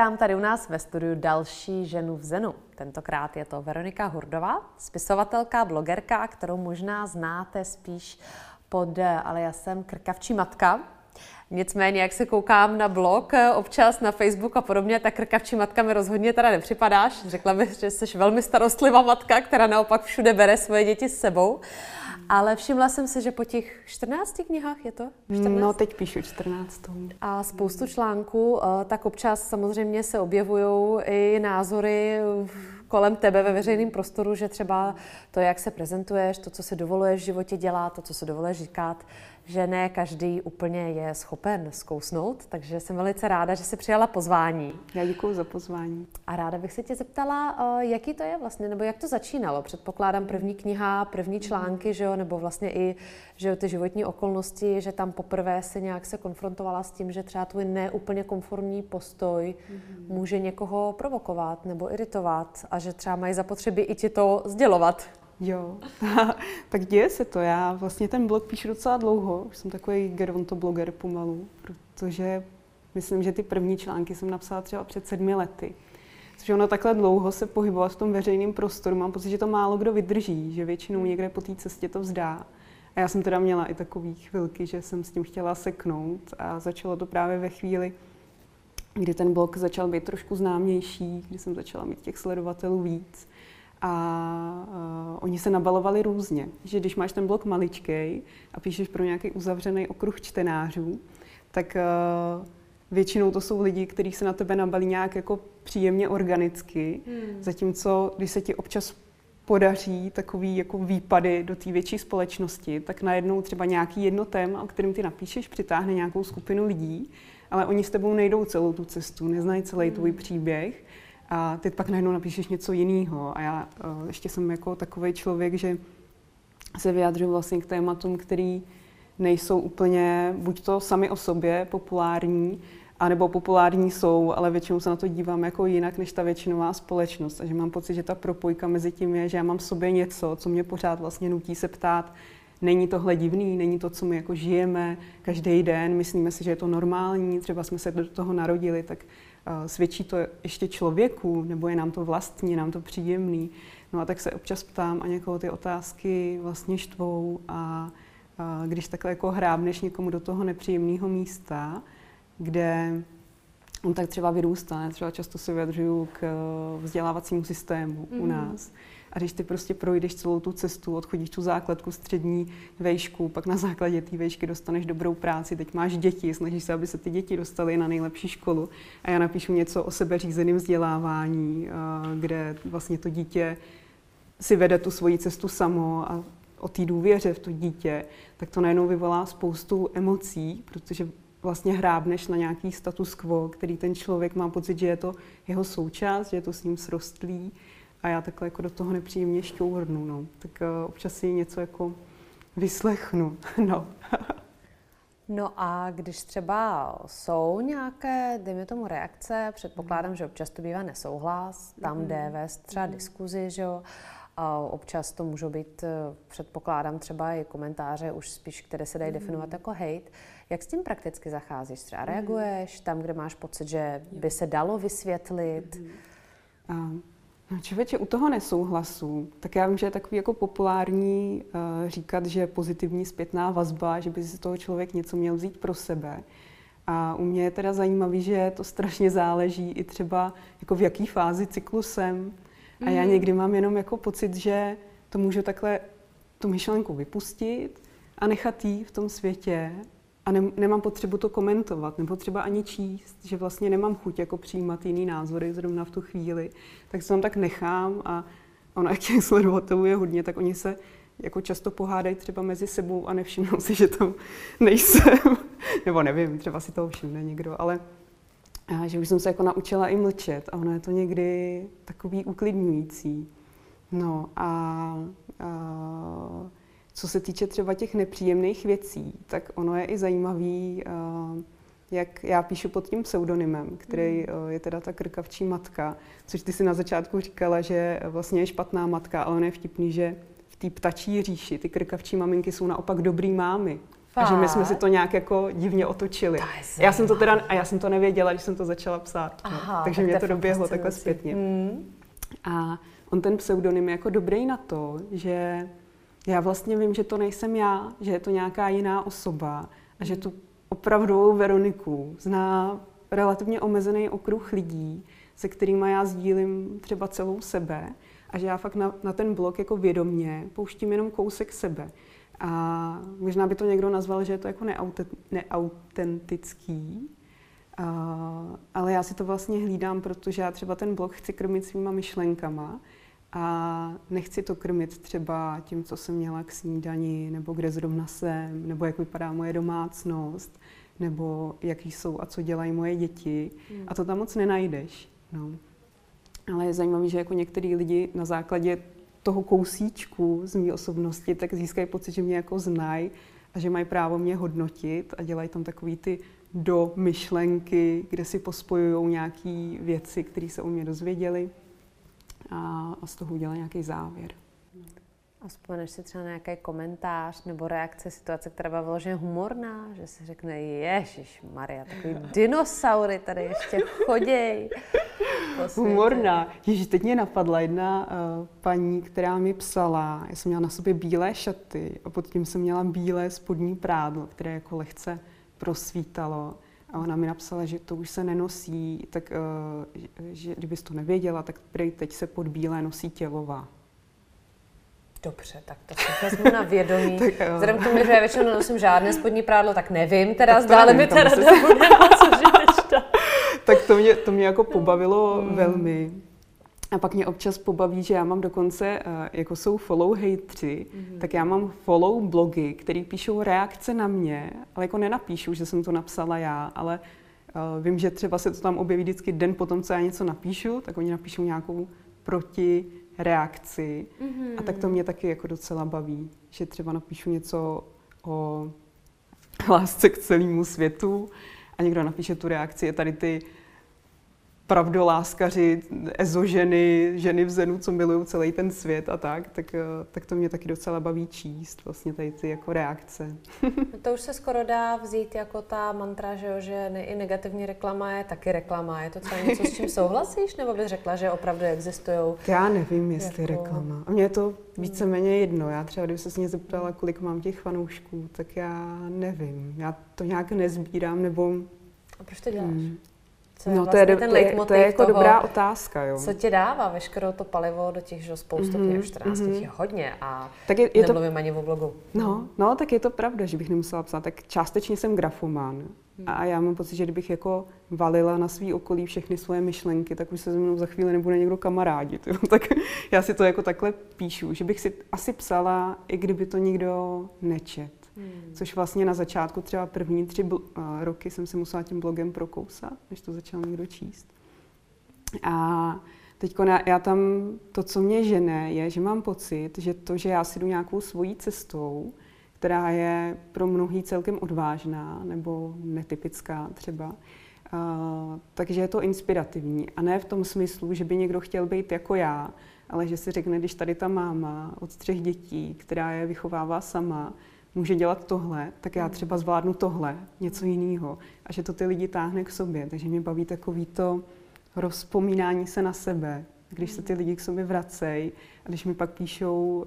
Vítám tady u nás ve studiu další ženu v Zenu. Tentokrát je to Veronika Hurdová, spisovatelka, blogerka, kterou možná znáte spíš pod aliasem Krkavčí matka. Nicméně, jak se koukám na blog, občas na Facebook a podobně, tak krkavčí matka mi rozhodně teda nepřipadáš. Řekla bych, že jsi velmi starostlivá matka, která naopak všude bere svoje děti s sebou. Ale všimla jsem se, že po těch 14 knihách je to? 14? No, teď píšu 14. A spoustu článků, eh, tak občas samozřejmě se objevují i názory kolem tebe ve veřejném prostoru, že třeba to, jak se prezentuješ, to, co se dovoluješ v životě dělat, to, co se dovoluješ říkat, že ne každý úplně je schopen zkousnout, takže jsem velice ráda, že jsi přijala pozvání. Já děkuji za pozvání. A ráda bych se tě zeptala, eh, jaký to je vlastně, nebo jak to začínalo? Předpokládám první kniha, první články, že jo, nebo vlastně i že jo, ty životní okolnosti, že tam poprvé se nějak se konfrontovala s tím, že třeba tvůj neúplně konformní postoj mm-hmm. může někoho provokovat nebo iritovat a že třeba mají zapotřebí i ti to sdělovat. Jo, tak děje se to. Já vlastně ten blog píšu docela dlouho, už jsem takový geronto bloger pomalu, protože myslím, že ty první články jsem napsala třeba před sedmi lety. Což ono takhle dlouho se pohybovat v tom veřejném prostoru, mám pocit, že to málo kdo vydrží, že většinou někde po té cestě to vzdá. A já jsem teda měla i takové chvilky, že jsem s tím chtěla seknout a začalo to právě ve chvíli, kdy ten blog začal být trošku známější, kdy jsem začala mít těch sledovatelů víc. A uh, oni se nabalovali různě, že když máš ten blog maličkej a píšeš pro nějaký uzavřený okruh čtenářů, tak uh, většinou to jsou lidi, kteří se na tebe nabalí nějak jako příjemně organicky, hmm. zatímco když se ti občas podaří takový jako výpady do té větší společnosti, tak najednou třeba nějaký jedno téma, o kterém ty napíšeš, přitáhne nějakou skupinu lidí, ale oni s tebou nejdou celou tu cestu, neznají celý hmm. tvůj příběh a ty pak najednou napíšeš něco jiného. A já uh, ještě jsem jako takový člověk, že se vyjadřuju vlastně k tématům, který nejsou úplně buď to sami o sobě populární, anebo populární jsou, ale většinou se na to dívám jako jinak než ta většinová společnost. Takže mám pocit, že ta propojka mezi tím je, že já mám v sobě něco, co mě pořád vlastně nutí se ptát, není tohle divný, není to, co my jako žijeme každý den, myslíme si, že je to normální, třeba jsme se do toho narodili, tak svědčí to ještě člověku, nebo je nám to vlastní, nám to příjemný. No a tak se občas ptám a někoho ty otázky vlastně štvou a, a když takhle jako hrábneš někomu do toho nepříjemného místa, kde on tak třeba vyrůstá, ne? třeba často se vyjadřuju k vzdělávacímu systému mm. u mhm. nás, a když ty prostě projdeš celou tu cestu, odchodíš tu základku, střední vejšku, pak na základě té vejšky dostaneš dobrou práci, teď máš děti, snažíš se, aby se ty děti dostaly na nejlepší školu. A já napíšu něco o sebeřízeném vzdělávání, kde vlastně to dítě si vede tu svoji cestu samo a o té důvěře v to dítě, tak to najednou vyvolá spoustu emocí, protože vlastně hrábneš na nějaký status quo, který ten člověk má pocit, že je to jeho součást, že je to s ním srostlý a já takhle jako do toho nepříjemně šťouhrnu, no. Tak uh, občas si něco jako vyslechnu, no. No a když třeba jsou nějaké, dejme tomu, reakce, předpokládám, že občas to bývá nesouhlas, tam jde vést třeba diskuzi, že jo, a občas to můžou být, eh, předpokládám, třeba i komentáře už spíš, které se dají definovat jako hate. Jak s tím prakticky zacházíš? Třeba reaguješ tam, kde máš pocit, že by se dalo vysvětlit? Mm. No člověče, u toho nesouhlasu, tak já vím, že je takový jako populární uh, říkat, že pozitivní zpětná vazba, že by si z toho člověk něco měl vzít pro sebe. A u mě je teda zajímavý, že to strašně záleží i třeba jako v jaký fázi cyklu jsem. A já mhm. někdy mám jenom jako pocit, že to můžu takhle tu myšlenku vypustit a nechat jí v tom světě a ne, nemám potřebu to komentovat, nebo třeba ani číst, že vlastně nemám chuť jako přijímat jiný názory zrovna v tu chvíli, tak se tam tak nechám a ono, jak těch sledovatelů je hodně, tak oni se jako často pohádají třeba mezi sebou a nevšimnou si, že tam nejsem. nebo nevím, třeba si toho všimne někdo, ale a, že už jsem se jako naučila i mlčet a ono je to někdy takový uklidňující. No a, a co se týče třeba těch nepříjemných věcí, tak ono je i zajímavý, eh, jak já píšu pod tím pseudonymem, který mm. eh, je teda ta krkavčí matka, což ty si na začátku říkala, že vlastně je špatná matka, ale on je vtipný, že v té ptačí říši ty krkavčí maminky jsou naopak dobrý mámy. Fakt? A že my jsme si to nějak jako divně otočili. Já jsem to teda, a já jsem to nevěděla, když jsem to začala psát. No. Aha, Takže tak mě to doběhlo takhle zpětně. Hmm. A on ten pseudonym je jako dobrý na to, že já vlastně vím, že to nejsem já, že je to nějaká jiná osoba a že tu opravdovou Veroniku zná relativně omezený okruh lidí, se kterými já sdílím třeba celou sebe a že já fakt na, na ten blog jako vědomně pouštím jenom kousek sebe. A možná by to někdo nazval, že je to jako neautentický, a, ale já si to vlastně hlídám, protože já třeba ten blog chci krmit svýma myšlenkama a nechci to krmit třeba tím, co jsem měla k snídani, nebo kde zrovna jsem, nebo jak vypadá moje domácnost, nebo jaký jsou a co dělají moje děti. Hmm. A to tam moc nenajdeš. No. Ale je zajímavé, že jako některý lidi na základě toho kousíčku z mé osobnosti, tak získají pocit, že mě jako znají a že mají právo mě hodnotit a dělají tam takový ty do myšlenky, kde si pospojují nějaké věci, které se o mě dozvěděli a, a z toho udělají nějaký závěr. A vzpomeneš si třeba nějaký komentář nebo reakce situace, která byla vyloženě humorná, že si řekne, Ježíš Maria, takový dinosaury tady ještě choděj. Humorná. Ježíš, teď mě napadla jedna uh, paní, která mi psala, já jsem měla na sobě bílé šaty a pod tím jsem měla bílé spodní prádlo, které jako lehce prosvítalo. A ona mi napsala, že to už se nenosí, tak uh, že kdybys to nevěděla, tak prej teď se pod bílé nosí tělová. Dobře, tak to si vezmu na vědomí. tak, Vzhledem k tomu, že já většinou nenosím žádné spodní prádlo, tak nevím, teda zdále mi teda nebude Tak to mě, to mě jako pobavilo mm. velmi. A pak mě občas pobaví, že já mám dokonce, eh, jako jsou follow hejtři, mm-hmm. tak já mám follow blogy, které píšou reakce na mě, ale jako nenapíšu, že jsem to napsala já, ale uh, vím, že třeba se to tam objeví vždycky den potom, co já něco napíšu, tak oni napíšou nějakou proti reakci. Mm-hmm. A tak to mě taky jako docela baví, že třeba napíšu něco o lásce k celému světu a někdo napíše tu reakci, je tady ty pravdoláskaři, ezoženy, ženy v zenu, co milují celý ten svět a tak, tak, eh, tak to mě taky docela baví číst, vlastně tady ty jako reakce. To už se skoro dá vzít jako ta mantra, že, jo, že ne, i negativní reklama je taky reklama. Je to třeba něco, s čím souhlasíš, nebo bys řekla, že opravdu existují? Já nevím, jestli jako... reklama. A mě je to víceméně jedno. Já třeba, kdyby se mě zeptala, kolik mám těch fanoušků, tak já nevím. Já to nějak nezbírám, nebo... A proč to děláš? Hmm. Co je no, vlastně to je, ten to je, to je jako toho, dobrá otázka, jo. Co ti dává veškeré to palivo do těch, že spoustu mm-hmm, těch 14 mm-hmm. je hodně a tak je, je nemluvím to, ani o blogu. No, no, tak je to pravda, že bych nemusela psát. Tak částečně jsem grafoman hmm. a já mám pocit, že kdybych jako valila na svý okolí všechny svoje myšlenky, tak už se ze mnou za chvíli nebude někdo kamarádit. Jo. Tak já si to jako takhle píšu, že bych si asi psala, i kdyby to nikdo nečet. Hmm. Což vlastně na začátku třeba první tři bl- roky jsem se musela tím blogem prokousat, než to začal někdo číst. A teď já tam, to, co mě žene, je, že mám pocit, že to, že já si jdu nějakou svojí cestou, která je pro mnohý celkem odvážná nebo netypická třeba, uh, takže je to inspirativní. A ne v tom smyslu, že by někdo chtěl být jako já, ale že si řekne, když tady ta máma od třech dětí, která je vychovává sama, může dělat tohle, tak já třeba zvládnu tohle, něco jiného. A že to ty lidi táhne k sobě. Takže mě baví takový to rozpomínání se na sebe, když se ty lidi k sobě vracejí a když mi pak píšou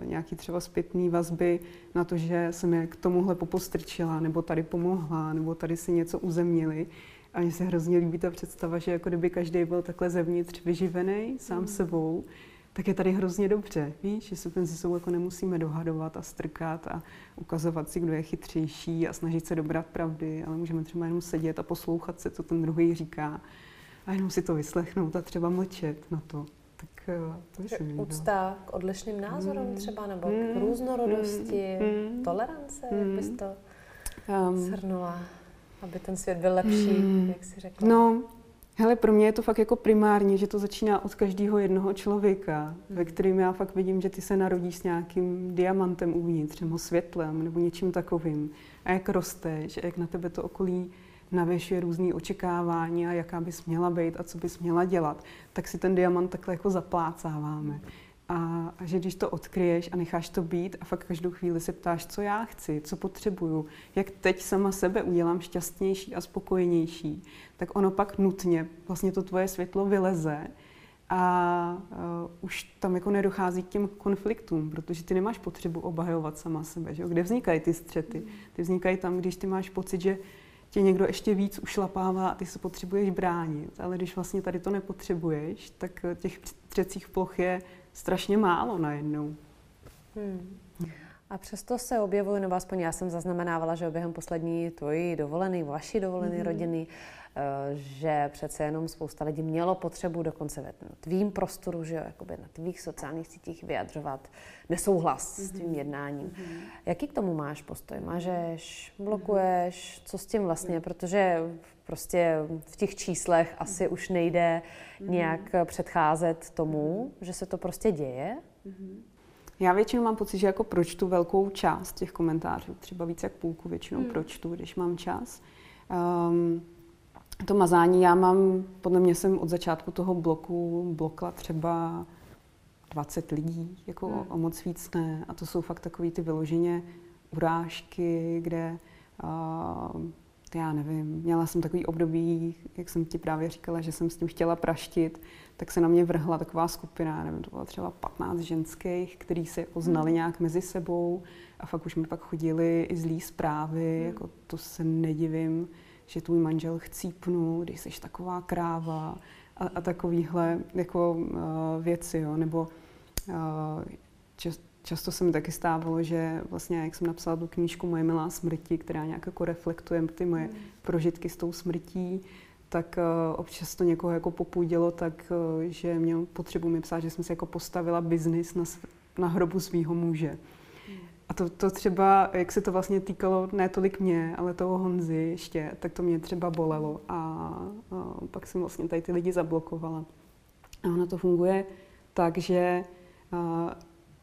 uh, nějaký třeba zpětný vazby na to, že jsem je k tomuhle popostrčila, nebo tady pomohla, nebo tady si něco uzemnili. A mně se hrozně líbí ta představa, že jako kdyby každý byl takhle zevnitř vyživený sám mm. sebou, tak je tady hrozně dobře, víš, že se mezi sebou jako nemusíme dohadovat a strkat a ukazovat si, kdo je chytřejší a snažit se dobrat pravdy, ale můžeme třeba jenom sedět a poslouchat se, co ten druhý říká a jenom si to vyslechnout a třeba mlčet na to. Tak eh, to se mi Úcta k odlišným názorům mm. třeba, nebo mm. k různorodosti, mm. tolerance, mm. jak bys to um. shrnula, aby ten svět byl lepší, mm. jak jsi řekla. No, Hele, pro mě je to fakt jako primárně, že to začíná od každého jednoho člověka, hmm. ve kterým já fakt vidím, že ty se narodíš s nějakým diamantem uvnitř, nebo světlem, nebo něčím takovým. A jak rosteš, a jak na tebe to okolí navěšuje různé očekávání a jaká bys měla být a co bys měla dělat, tak si ten diamant takhle jako zaplácáváme. A, že když to odkryješ a necháš to být a fakt každou chvíli se ptáš, co já chci, co potřebuju, jak teď sama sebe udělám šťastnější a spokojenější, tak ono pak nutně vlastně to tvoje světlo vyleze a uh, už tam jako nedochází k těm konfliktům, protože ty nemáš potřebu obhajovat sama sebe. Že? Kde vznikají ty střety? Ty vznikají tam, když ty máš pocit, že tě někdo ještě víc ušlapává a ty se potřebuješ bránit. Ale když vlastně tady to nepotřebuješ, tak těch třecích ploch je strašně málo najednou. Hmm. A přesto se objevují, nebo aspoň já jsem zaznamenávala, že během poslední tvojí dovolený, vaší dovolený mm-hmm. rodiny, eh, že přece jenom spousta lidí mělo potřebu dokonce ve tvým prostoru, že jakoby na tvých sociálních sítích vyjadřovat nesouhlas mm-hmm. s tvým jednáním. Mm-hmm. Jaký k tomu máš postoj? Mážeš, blokuješ, co s tím vlastně? Protože prostě v těch číslech asi už nejde nějak předcházet tomu, že se to prostě děje. Já většinou mám pocit, že jako pročtu velkou část těch komentářů, třeba více jak půlku většinou hmm. pročtu, když mám čas. Um, to mazání já mám, podle mě jsem od začátku toho bloku blokla třeba 20 lidí, jako hmm. o moc víc ne. A to jsou fakt takový ty vyloženě urážky, kde uh, já nevím, měla jsem takový období, jak jsem ti právě říkala, že jsem s tím chtěla praštit, tak se na mě vrhla taková skupina, nevím, to bylo třeba 15 ženských, který se poznali hmm. nějak mezi sebou a fakt už mi pak chodili i zlý zprávy, mm. jako to se nedivím, že tvůj manžel chcípnu, když jsi taková kráva a, a takovýhle jako uh, věci, jo, nebo uh, čas, často se mi taky stávalo, že vlastně, jak jsem napsala tu knížku Moje milá smrti, která nějak jako reflektuje ty moje mm. prožitky s tou smrtí, tak uh, občas to někoho jako popůdělo, tak uh, že měl potřebu mi psát, že jsem si jako postavila biznis na, na hrobu svého muže. Mm. A to, to třeba, jak se to vlastně týkalo ne tolik mě, ale toho Honzy ještě, tak to mě třeba bolelo a, a pak jsem vlastně tady ty lidi zablokovala. A ono to funguje tak, že uh,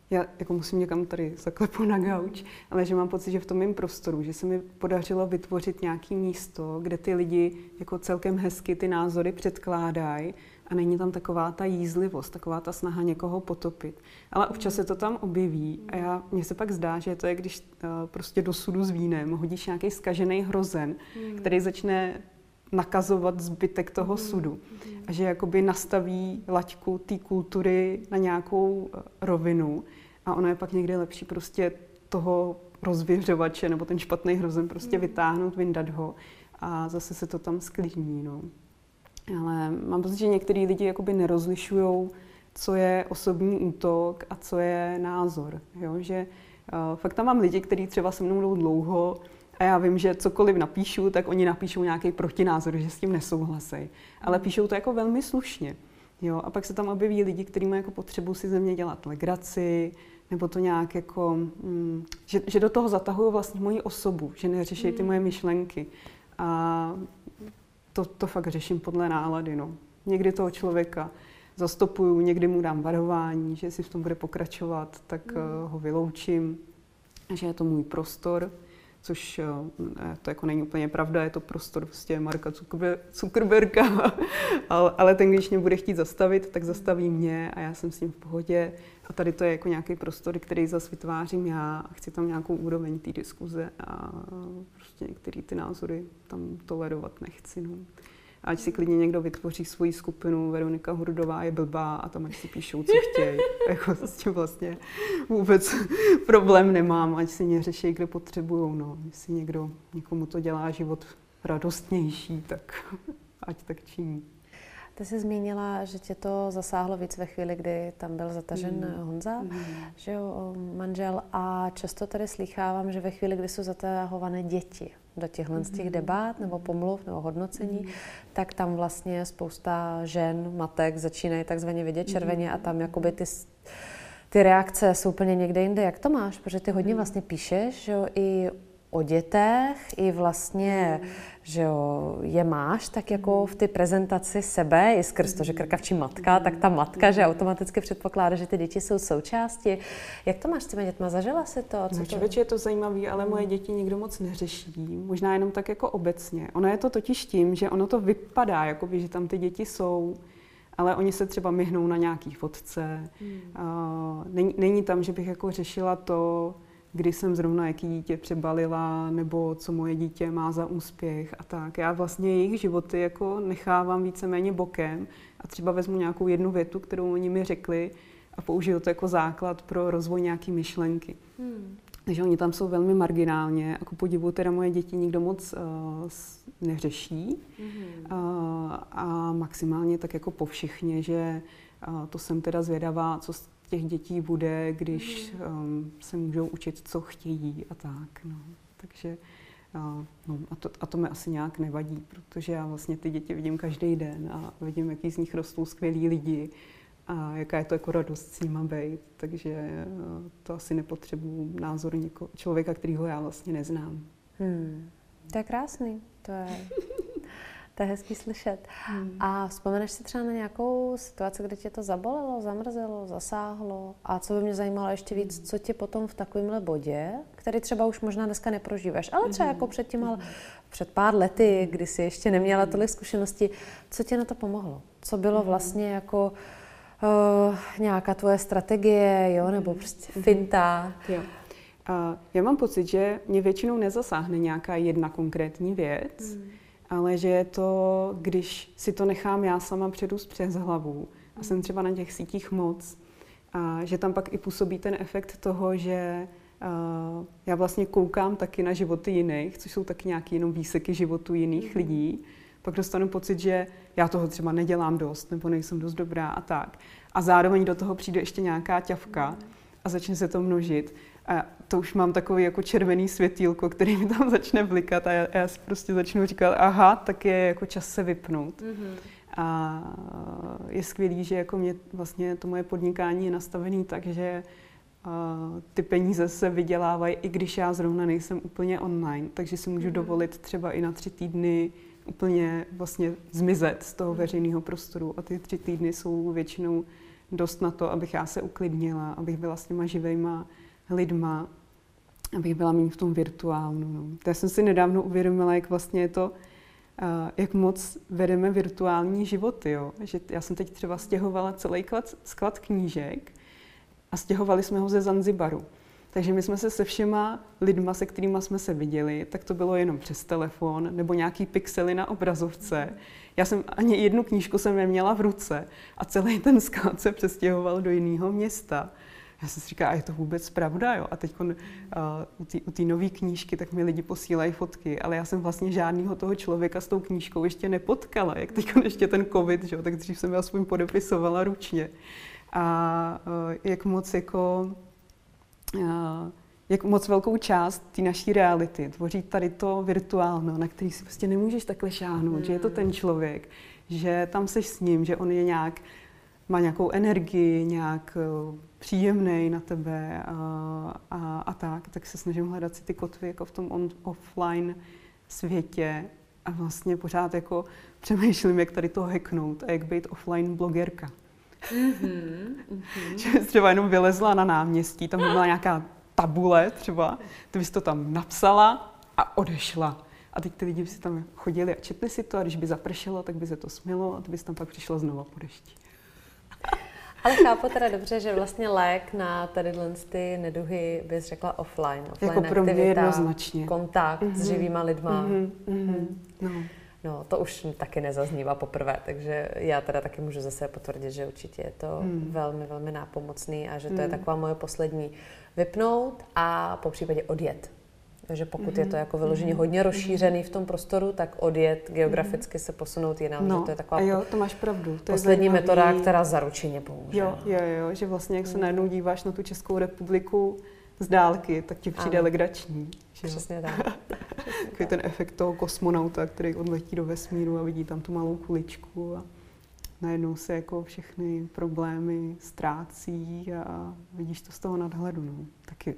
já jako musím někam tady zaklepu na gauč, ale že mám pocit, že v tom mém prostoru, že se mi podařilo vytvořit nějaké místo, kde ty lidi jako celkem hezky ty názory předkládají a není tam taková ta jízlivost, taková ta snaha někoho potopit. Ale občas se to tam objeví a já, mně se pak zdá, že to je, když uh, prostě do sudu s vínem hodíš nějaký skažený hrozen, hmm. který začne nakazovat zbytek toho hmm. sudu. A že jakoby nastaví laťku té kultury na nějakou eh, rovinu a ono je pak někdy lepší prostě toho rozvěřovače nebo ten špatný hrozen prostě mm. vytáhnout, vyndat ho a zase se to tam sklidní. No. Ale mám pocit, že některý lidi jakoby nerozlišují, co je osobní útok a co je názor. Jo? Že uh, fakt tam mám lidi, kteří třeba se mnou jdou dlouho a já vím, že cokoliv napíšu, tak oni napíšou nějaký protinázor, že s tím nesouhlasí. Ale mm. píšou to jako velmi slušně. Jo? A pak se tam objeví lidi, kteří mají jako potřebu si ze mě dělat legraci, nebo to nějak jako, mm, že, že do toho zatahují vlastně moji osobu, že neřeší ty mm. moje myšlenky. A to, to fakt řeším podle nálady. No. Někdy toho člověka zastopuju, někdy mu dám varování, že jestli v tom bude pokračovat, tak mm. ho vyloučím, že je to můj prostor což eh, to jako není úplně pravda, je to prostor prostě Marka Zuckerberga, ale, ale ten, když mě bude chtít zastavit, tak zastaví mě a já jsem s ním v pohodě. A tady to je jako nějaký prostor, který zase vytvářím já a chci tam nějakou úroveň té diskuze a prostě některé ty názory tam tolerovat nechci. No ať si klidně někdo vytvoří svoji skupinu, Veronika Hurdová je blbá a tam ať si píšou, co chtějí. jako s tím vlastně vůbec problém nemám, ať si mě řeší, kde potřebují. No. Jestli někdo, někomu to dělá život radostnější, tak ať tak činí. Ty jsi zmínila, že tě to zasáhlo víc ve chvíli, kdy tam byl zatažen mm. Honza, mm. že jo, manžel. A často tady slýchávám, že ve chvíli, kdy jsou zatahované děti do těchhle z těch mhm. debat nebo pomluv nebo hodnocení, mm. tak tam vlastně spousta žen, matek začínají takzvaně vidět červeně a tam jakoby ty ty reakce jsou úplně někde jinde. Jak to máš? Protože ty hodně mhm. vlastně píšeš, že jo, i o dětech, i vlastně, že jo, je máš tak jako v té prezentaci sebe, i skrz to, že krkavčí matka, tak ta matka, že automaticky předpokládá, že ty děti jsou součástí. Jak to máš s těmi dětma? Zažila si to? Co no, to... je to zajímavé, ale moje děti nikdo moc neřeší. Možná jenom tak jako obecně. Ono je to totiž tím, že ono to vypadá, jakoby, že tam ty děti jsou, ale oni se třeba myhnou na nějaký fotce. Hmm. Uh, není, není tam, že bych jako řešila to, kdy jsem zrovna jaký dítě přebalila, nebo co moje dítě má za úspěch a tak. Já vlastně jejich životy jako nechávám víceméně bokem a třeba vezmu nějakou jednu větu, kterou oni mi řekli a použiju to jako základ pro rozvoj nějaké myšlenky. Hmm. Takže oni tam jsou velmi marginálně a ku podivu teda moje děti nikdo moc uh, neřeší mm-hmm. uh, a maximálně tak jako povšichně, že uh, to jsem teda zvědavá, co těch dětí bude, když mm-hmm. um, se můžou učit, co chtějí a tak. No. Takže uh, no, a, to, a to mi asi nějak nevadí, protože já vlastně ty děti vidím každý den a vidím, jaký z nich rostou skvělí lidi a jaká je to jako radost s nima být. Takže eh, to asi nepotřebuju názor něko, člověka, kterýho já vlastně neznám. Hmm. To je krásný. To je, to je hezký slyšet. Hmm. A vzpomeneš si třeba na nějakou situaci, kde tě to zabolelo, zamrzelo, zasáhlo? A co by mě zajímalo ještě víc, hmm. co tě potom v takovémhle bodě, který třeba už možná dneska neprožíváš, ale třeba hmm. jako předtím, ale před pár lety, kdy jsi ještě neměla tolik zkušeností, co tě na to pomohlo? Co bylo hmm. vlastně jako uh, nějaká tvoje strategie, jo, nebo prostě finta. Jo. Uh, já mám pocit, že mě většinou nezasáhne nějaká jedna konkrétní věc, mm. Ale že je to, když si to nechám já sama předůst přes hlavu a jsem třeba na těch sítích moc, a že tam pak i působí ten efekt toho, že uh, já vlastně koukám taky na životy jiných, což jsou taky nějaké jenom výseky životu jiných mm. lidí, pak dostanu pocit, že já toho třeba nedělám dost, nebo nejsem dost dobrá a tak. A zároveň do toho přijde ještě nějaká ťavka a začne se to množit. A to už mám takový jako červený světýlko, který mi tam začne blikat a já, já si prostě začnu říkat, aha, tak je jako čas se vypnout. Mm-hmm. A je skvělý, že jako mě vlastně to moje podnikání je nastavené tak, že ty peníze se vydělávají, i když já zrovna nejsem úplně online, takže si můžu mm-hmm. dovolit třeba i na tři týdny úplně vlastně zmizet z toho veřejného prostoru a ty tři týdny jsou většinou dost na to, abych já se uklidnila, abych byla s těma živejma lidma, abych byla méně v tom virtuálnu. No. Já jsem si nedávno uvědomila, jak vlastně je to, uh, jak moc vedeme virtuální životy. Jo? Že já jsem teď třeba stěhovala celý sklad knížek a stěhovali jsme ho ze Zanzibaru. Takže my jsme se se všema lidma, se kterými jsme se viděli, tak to bylo jenom přes telefon nebo nějaký pixely na obrazovce. Já jsem ani jednu knížku jsem neměla v ruce a celý ten sklad se přestěhoval do jiného města. Já jsem si říkala, a je to vůbec pravda, jo? A teď uh, u té nové knížky, tak mi lidi posílají fotky, ale já jsem vlastně žádného toho člověka s tou knížkou ještě nepotkala. Jak teď ještě ten covid, jo? tak dřív jsem ji aspoň podepisovala ručně. A uh, jak moc jako jak moc velkou část té naší reality tvoří tady to virtuálno, na který si prostě nemůžeš takhle šáhnout, mm. že je to ten člověk, že tam seš s ním, že on je nějak, má nějakou energii, nějak uh, příjemný na tebe a, a, a tak, tak se snažím hledat si ty kotvy jako v tom on, offline světě a vlastně pořád jako přemýšlím, jak tady to hacknout a jak být offline blogerka. Mm-hmm, mm-hmm. že třeba jenom vylezla na náměstí, tam by byla nějaká tabule třeba, ty bys to tam napsala a odešla. A teď ty lidi by si tam chodili a četli si to a když by zapršelo, tak by se to smilo a ty bys tam pak přišla znova po dešti. Ale chápu teda dobře, že vlastně lék na tady ty neduhy bys řekla offline. offline jako pro mě jednoznačně. Kontakt mm-hmm. s mhm. živýma lidma. Mm-hmm. Mm-hmm. No. No, to už taky nezaznívá poprvé, takže já teda taky můžu zase potvrdit, že určitě je to hmm. velmi, velmi nápomocný a že to hmm. je taková moje poslední vypnout a po případě odjet. Takže pokud mm-hmm. je to jako vyloženě mhm. hodně rozšířený v tom prostoru, tak odjet geograficky se posunout jinam. No, že to je taková jo, to máš pravdu. To poslední je metoda, která zaručeně pomůže. Jo, jo, jo, že vlastně jak se najednou díváš na tu Českou republiku z dálky, tak ti přijde ano. legrační. Že Přesně tak. Takový ten efekt toho kosmonauta, který odletí do vesmíru a vidí tam tu malou kuličku a najednou se jako všechny problémy ztrácí a vidíš to z toho nadhledu. No. Taky,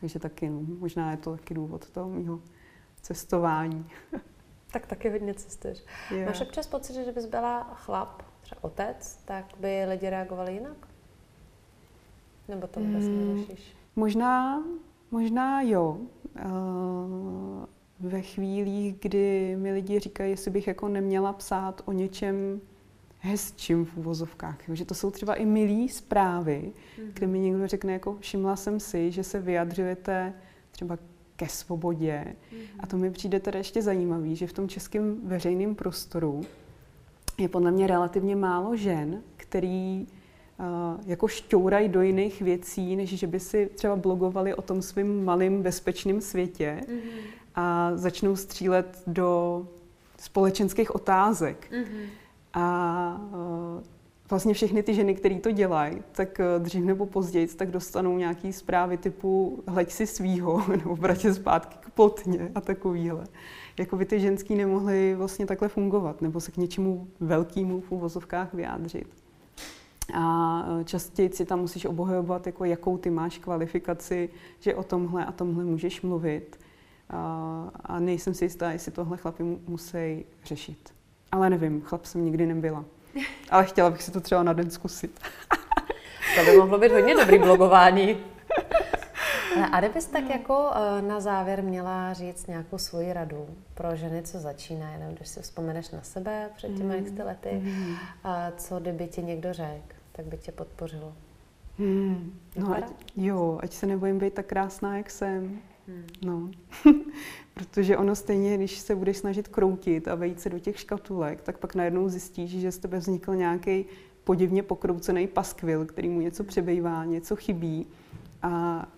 takže taky, no, možná je to taky důvod toho mého cestování. tak taky hodně cestuješ. Yeah. Máš občas pocit, že bys byla chlap, třeba otec, tak by lidi reagovali jinak? Nebo to vůbec mm, neřešíš? Možná, možná jo. Uh, ve chvílích, kdy mi lidi říkají, jestli bych jako neměla psát o něčem hezčím v uvozovkách. Že to jsou třeba i milý zprávy, mm-hmm. kde mi někdo řekne, jako všimla jsem si, že se vyjadřujete třeba ke svobodě. Mm-hmm. A to mi přijde teda ještě zajímavý, že v tom českém veřejném prostoru je podle mě relativně málo žen, který uh, jako šťourají do jiných věcí, než že by si třeba blogovali o tom svém malém bezpečném světě mm-hmm. a začnou střílet do společenských otázek. Mm-hmm. A uh, vlastně všechny ty ženy, které to dělají, tak uh, dřív nebo později tak dostanou nějaký zprávy typu hleď si svýho, nebo bratě zpátky k plotně a takovýhle. Jako by ty ženský nemohly vlastně takhle fungovat, nebo se k něčemu velkému v uvozovkách vyjádřit. A uh, častěji si tam musíš obhajovat, jako jakou ty máš kvalifikaci, že o tomhle a tomhle můžeš mluvit. A, a nejsem si jistá, jestli tohle chlapi musí řešit. Ale nevím, chlap jsem nikdy nebyla. Ale chtěla bych si to třeba na den zkusit. to by mohlo být hodně dobrý blogování. A kdybys tak jako eh, na závěr měla říct nějakou svoji radu pro ženy, co začínají, jenom když si vzpomeneš na sebe před těmi mm. x lety, a co kdyby ti někdo řekl, tak by tě podpořilo. Mm. No, ať, jo, ať se nebojím být tak krásná, jak jsem. Hmm. No, protože ono stejně, když se budeš snažit kroutit a vejít se do těch škatulek, tak pak najednou zjistíš, že z tebe vznikl nějaký podivně pokroucený paskvil, který mu něco přebývá, něco chybí. A,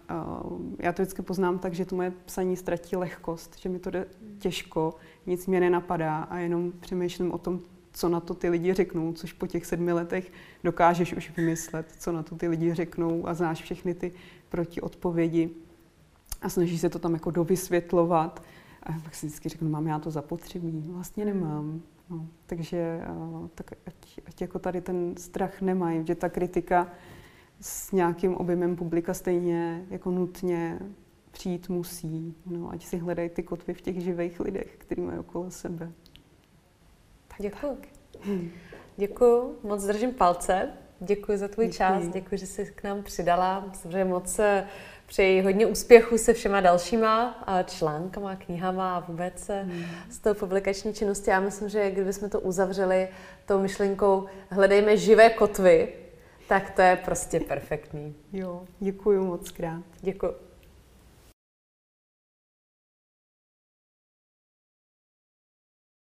a já to vždycky poznám tak, že to moje psaní ztratí lehkost, že mi to jde těžko, nic mě nenapadá a jenom přemýšlím o tom, co na to ty lidi řeknou, což po těch sedmi letech dokážeš už vymyslet, co na to ty lidi řeknou a znáš všechny ty protiodpovědi a snaží se to tam jako dovysvětlovat. A pak si vždycky řeknu, mám já to zapotřebí? Vlastně nemám. No, takže tak ať, ať jako tady ten strach nemají, že ta kritika s nějakým objemem publika stejně jako nutně přijít musí. No, ať si hledají ty kotvy v těch živých lidech, který mají okolo sebe. Tak, Děkuji. Tak. Děkuji, moc držím palce. Děkuji za tvůj děkuji. čas, děkuji, že jsi k nám přidala. Že moc Přeji hodně úspěchu se všema dalšíma článkama, knihama a vůbec hmm. s tou publikační činností. Já myslím, že kdybychom to uzavřeli tou myšlenkou hledejme živé kotvy, tak to je prostě perfektní. Jo, děkuji moc krát. Děkuji.